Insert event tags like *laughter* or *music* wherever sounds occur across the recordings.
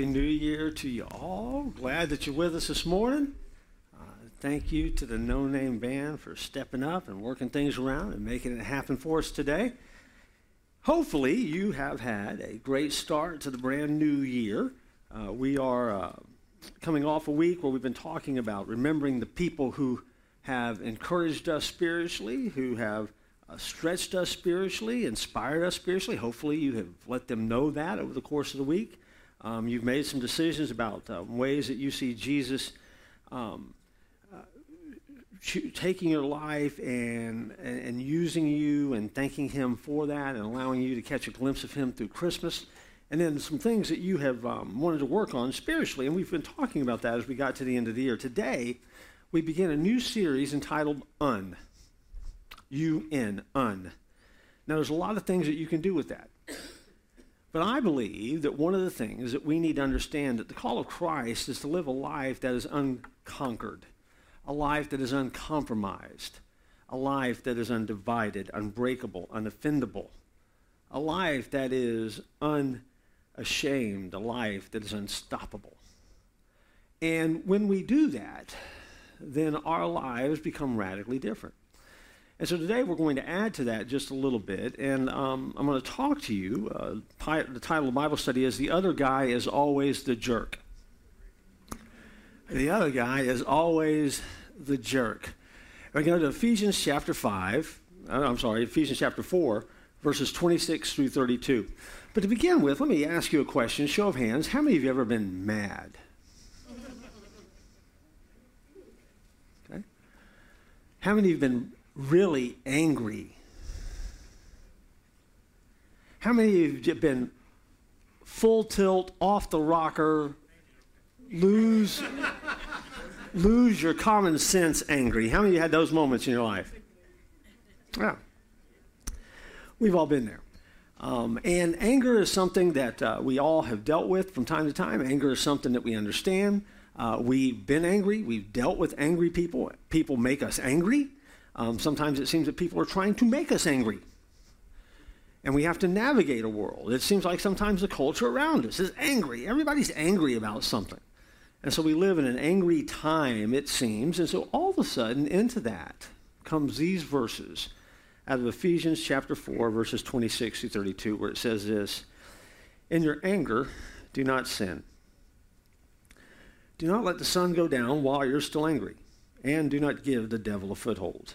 Happy New Year to you all. Glad that you're with us this morning. Uh, thank you to the No Name Band for stepping up and working things around and making it happen for us today. Hopefully, you have had a great start to the brand new year. Uh, we are uh, coming off a week where we've been talking about remembering the people who have encouraged us spiritually, who have uh, stretched us spiritually, inspired us spiritually. Hopefully, you have let them know that over the course of the week. Um, you've made some decisions about uh, ways that you see Jesus um, uh, taking your life and, and, and, using you and thanking Him for that and allowing you to catch a glimpse of Him through Christmas. And then some things that you have um, wanted to work on spiritually. And we've been talking about that as we got to the end of the year. Today, we begin a new series entitled Un. U-N, Un. Now, there's a lot of things that you can do with that. But I believe that one of the things that we need to understand that the call of Christ is to live a life that is unconquered, a life that is uncompromised, a life that is undivided, unbreakable, unoffendable, a life that is unashamed, a life that is unstoppable. And when we do that, then our lives become radically different. And so today we're going to add to that just a little bit, and um, I'm going to talk to you. Uh, the title of the Bible study is The Other Guy is Always the Jerk. The other guy is always the jerk. We're going to go to Ephesians chapter 5, uh, I'm sorry, Ephesians chapter 4, verses 26 through 32. But to begin with, let me ask you a question. Show of hands. How many of you have ever been mad? *laughs* Okay. How many of you have been really angry? How many of you have been full tilt, off the rocker, lose, lose your common sense angry? How many of you had those moments in your life? Yeah. We've all been there. Um, and anger is something that uh, we all have dealt with from time to time. Anger is something that we understand. Uh, we've been angry. We've dealt with angry people. People make us angry. Um, sometimes it seems that people are trying to make us angry. And we have to navigate a world. It seems like sometimes the culture around us is angry. Everybody's angry about something. And so we live in an angry time, it seems. And so all of a sudden, into that comes these verses out of Ephesians chapter 4, verses 26 to 32, where it says this In your anger, do not sin. Do not let the sun go down while you're still angry, and do not give the devil a foothold.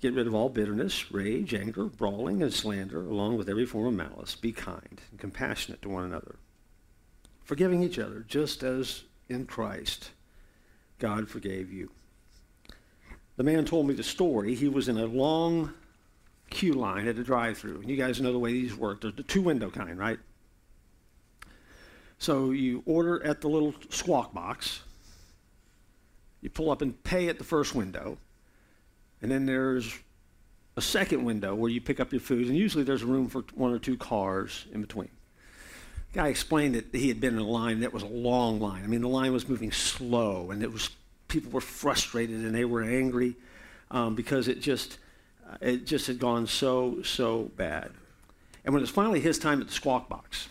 Get rid of all bitterness, rage, anger, brawling, and slander, along with every form of malice. Be kind and compassionate to one another, forgiving each other, just as in Christ God forgave you. The man told me the story. He was in a long queue line at a drive-through. And you guys know the way these work. They're the two-window kind, right? So you order at the little squawk box. You pull up and pay at the first window. And then there's a second window where you pick up your food, and usually there's room for one or two cars in between. The guy explained that he had been in a line that was a long line. I mean, the line was moving slow, and it was people were frustrated and they were angry um, because it just uh, it just had gone so so bad. And when it was finally his time at the squawk box,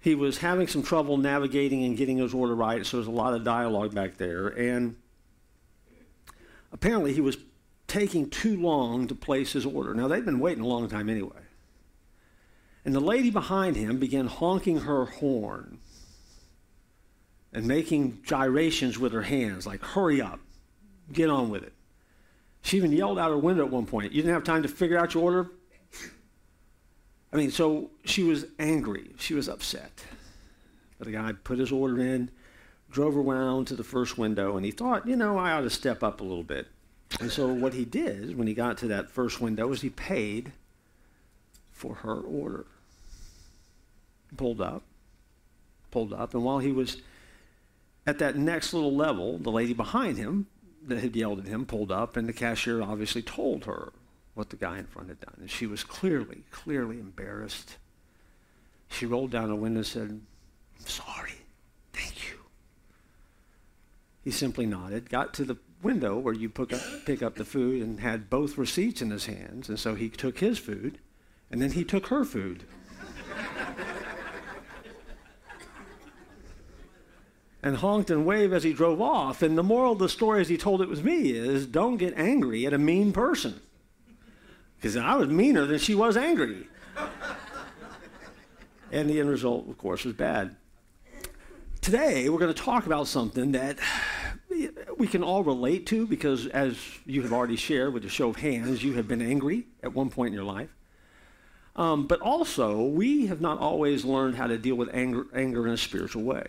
he was having some trouble navigating and getting his order right. So there's a lot of dialogue back there, and apparently he was taking too long to place his order. Now, they'd been waiting a long time anyway. And the lady behind him began honking her horn and making gyrations with her hands, like, hurry up, get on with it. She even yelled out her window at one point, You didn't have time to figure out your order? I mean, so she was angry. She was upset. But the guy put his order in, drove around to the first window, and he thought, you know, I ought to step up a little bit. And so what he did when he got to that first window was he paid for her order. Pulled up, pulled up, and while he was at that next little level, the lady behind him that had yelled at him pulled up, and the cashier obviously told her what the guy in front had done. And she was clearly, clearly embarrassed. She rolled down the window and said, I'm you. He simply nodded, got to the window where you pick up, pick up the food, and had both receipts in his hands. And so he took his food, and then he took her food. and honked and waved as he drove off. And the moral of the story, as he told it was me, is don't get angry at a mean person. Because I was meaner than she was angry. and the end result, of course, was bad. Today, we're going to talk about something that we can all relate to because, as you have already shared with a show of hands, you have been angry at one point in your life. Um, but also, we have not always learned how to deal with anger, anger in a spiritual way.